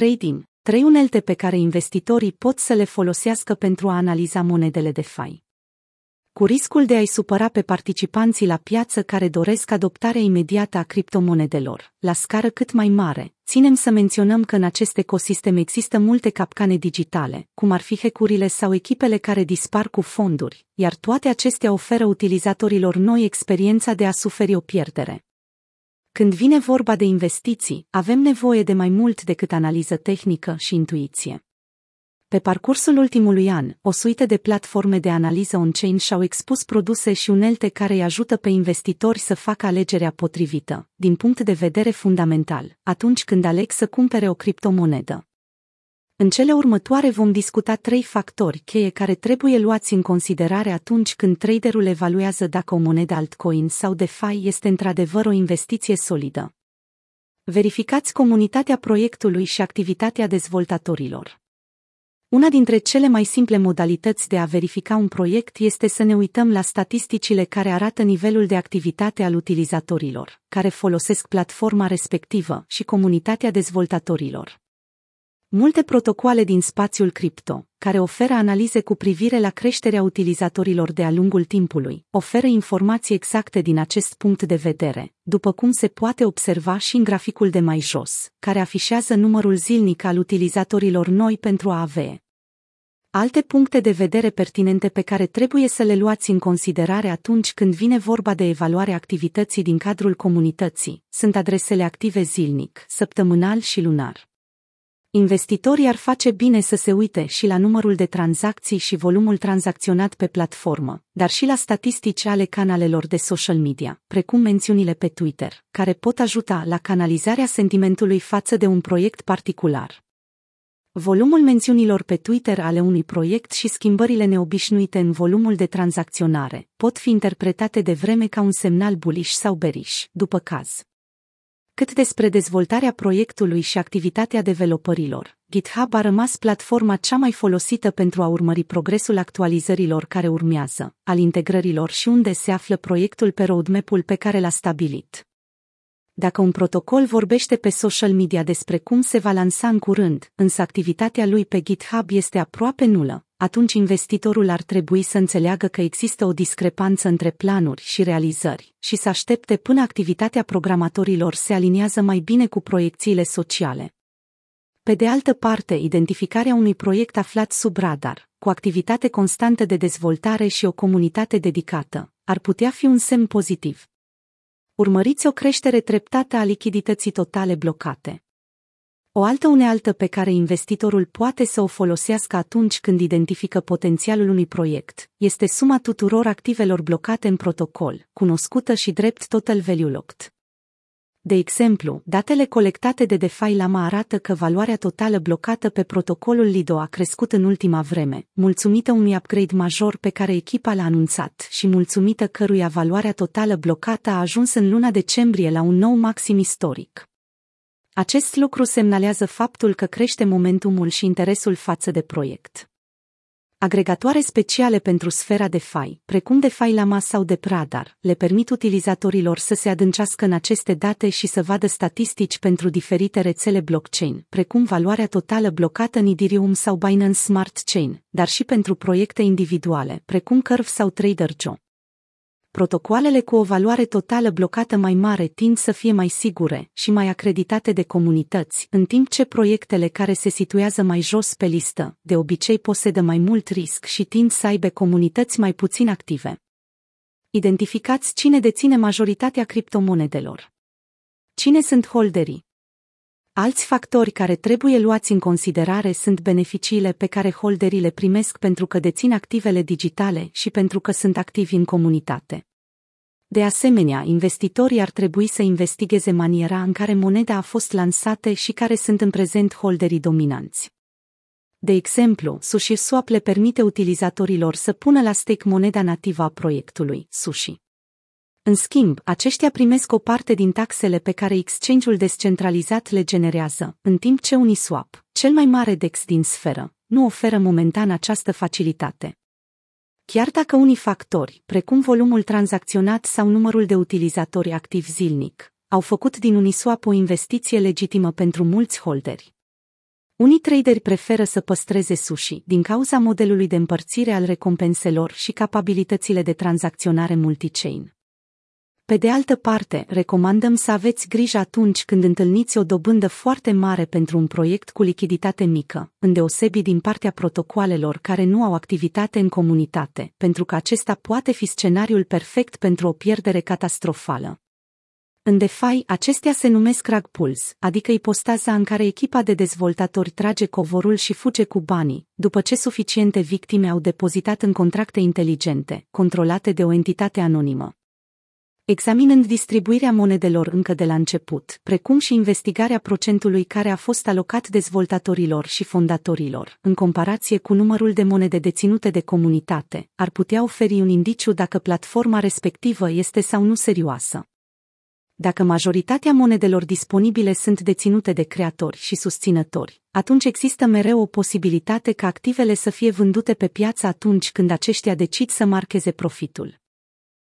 Trading, trei unelte pe care investitorii pot să le folosească pentru a analiza monedele DeFi. Cu riscul de a-i supăra pe participanții la piață care doresc adoptarea imediată a criptomonedelor, la scară cât mai mare, ținem să menționăm că în acest ecosistem există multe capcane digitale, cum ar fi hecurile sau echipele care dispar cu fonduri, iar toate acestea oferă utilizatorilor noi experiența de a suferi o pierdere. Când vine vorba de investiții, avem nevoie de mai mult decât analiză tehnică și intuiție. Pe parcursul ultimului an, o suită de platforme de analiză on-chain și-au expus produse și unelte care îi ajută pe investitori să facă alegerea potrivită, din punct de vedere fundamental, atunci când aleg să cumpere o criptomonedă. În cele următoare vom discuta trei factori cheie care trebuie luați în considerare atunci când traderul evaluează dacă o monedă altcoin sau DeFi este într-adevăr o investiție solidă. Verificați comunitatea proiectului și activitatea dezvoltatorilor. Una dintre cele mai simple modalități de a verifica un proiect este să ne uităm la statisticile care arată nivelul de activitate al utilizatorilor, care folosesc platforma respectivă și comunitatea dezvoltatorilor. Multe protocoale din spațiul cripto, care oferă analize cu privire la creșterea utilizatorilor de-a lungul timpului, oferă informații exacte din acest punct de vedere, după cum se poate observa și în graficul de mai jos, care afișează numărul zilnic al utilizatorilor noi pentru AVE. Alte puncte de vedere pertinente pe care trebuie să le luați în considerare atunci când vine vorba de evaluarea activității din cadrul comunității sunt adresele active zilnic, săptămânal și lunar. Investitorii ar face bine să se uite și la numărul de tranzacții și volumul tranzacționat pe platformă, dar și la statistici ale canalelor de social media, precum mențiunile pe Twitter, care pot ajuta la canalizarea sentimentului față de un proiect particular. Volumul mențiunilor pe Twitter ale unui proiect și schimbările neobișnuite în volumul de tranzacționare pot fi interpretate de vreme ca un semnal bullish sau bearish, după caz. Cât despre dezvoltarea proiectului și activitatea developerilor, GitHub a rămas platforma cea mai folosită pentru a urmări progresul actualizărilor care urmează, al integrărilor și unde se află proiectul pe roadmap-ul pe care l-a stabilit. Dacă un protocol vorbește pe social media despre cum se va lansa în curând, însă activitatea lui pe GitHub este aproape nulă, atunci investitorul ar trebui să înțeleagă că există o discrepanță între planuri și realizări și să aștepte până activitatea programatorilor se aliniază mai bine cu proiecțiile sociale. Pe de altă parte, identificarea unui proiect aflat sub radar, cu activitate constantă de dezvoltare și o comunitate dedicată, ar putea fi un semn pozitiv. Urmăriți o creștere treptată a lichidității totale blocate. O altă unealtă pe care investitorul poate să o folosească atunci când identifică potențialul unui proiect este suma tuturor activelor blocate în protocol, cunoscută și drept total value locked. De exemplu, datele colectate de DeFi Lama arată că valoarea totală blocată pe protocolul Lido a crescut în ultima vreme, mulțumită unui upgrade major pe care echipa l-a anunțat și mulțumită căruia valoarea totală blocată a ajuns în luna decembrie la un nou maxim istoric. Acest lucru semnalează faptul că crește momentumul și interesul față de proiect. Agregatoare speciale pentru sfera de fai, precum de fai Lama sau de Pradar, le permit utilizatorilor să se adâncească în aceste date și să vadă statistici pentru diferite rețele blockchain, precum valoarea totală blocată în Ethereum sau Binance Smart Chain, dar și pentru proiecte individuale, precum Curve sau TraderJo protocoalele cu o valoare totală blocată mai mare tind să fie mai sigure și mai acreditate de comunități, în timp ce proiectele care se situează mai jos pe listă, de obicei posedă mai mult risc și tind să aibă comunități mai puțin active. Identificați cine deține majoritatea criptomonedelor. Cine sunt holderii? Alți factori care trebuie luați în considerare sunt beneficiile pe care holderii le primesc pentru că dețin activele digitale și pentru că sunt activi în comunitate. De asemenea, investitorii ar trebui să investigheze maniera în care moneda a fost lansată și care sunt în prezent holderii dominanți. De exemplu, SushiSwap le permite utilizatorilor să pună la stake moneda nativă a proiectului, Sushi. În schimb, aceștia primesc o parte din taxele pe care exchange-ul descentralizat le generează, în timp ce Uniswap, cel mai mare DEX din sferă, nu oferă momentan această facilitate. Chiar dacă unii factori, precum volumul tranzacționat sau numărul de utilizatori activi zilnic, au făcut din Uniswap o investiție legitimă pentru mulți holderi. Unii traderi preferă să păstreze sushi din cauza modelului de împărțire al recompenselor și capabilitățile de tranzacționare multichain. Pe de altă parte, recomandăm să aveți grijă atunci când întâlniți o dobândă foarte mare pentru un proiect cu lichiditate mică, îndeosebi din partea protocoalelor care nu au activitate în comunitate, pentru că acesta poate fi scenariul perfect pentru o pierdere catastrofală. În DeFi, acestea se numesc rug pulls, adică ipostaza în care echipa de dezvoltatori trage covorul și fuge cu banii, după ce suficiente victime au depozitat în contracte inteligente, controlate de o entitate anonimă. Examinând distribuirea monedelor încă de la început, precum și investigarea procentului care a fost alocat dezvoltatorilor și fondatorilor, în comparație cu numărul de monede deținute de comunitate, ar putea oferi un indiciu dacă platforma respectivă este sau nu serioasă. Dacă majoritatea monedelor disponibile sunt deținute de creatori și susținători, atunci există mereu o posibilitate ca activele să fie vândute pe piață atunci când aceștia decid să marcheze profitul.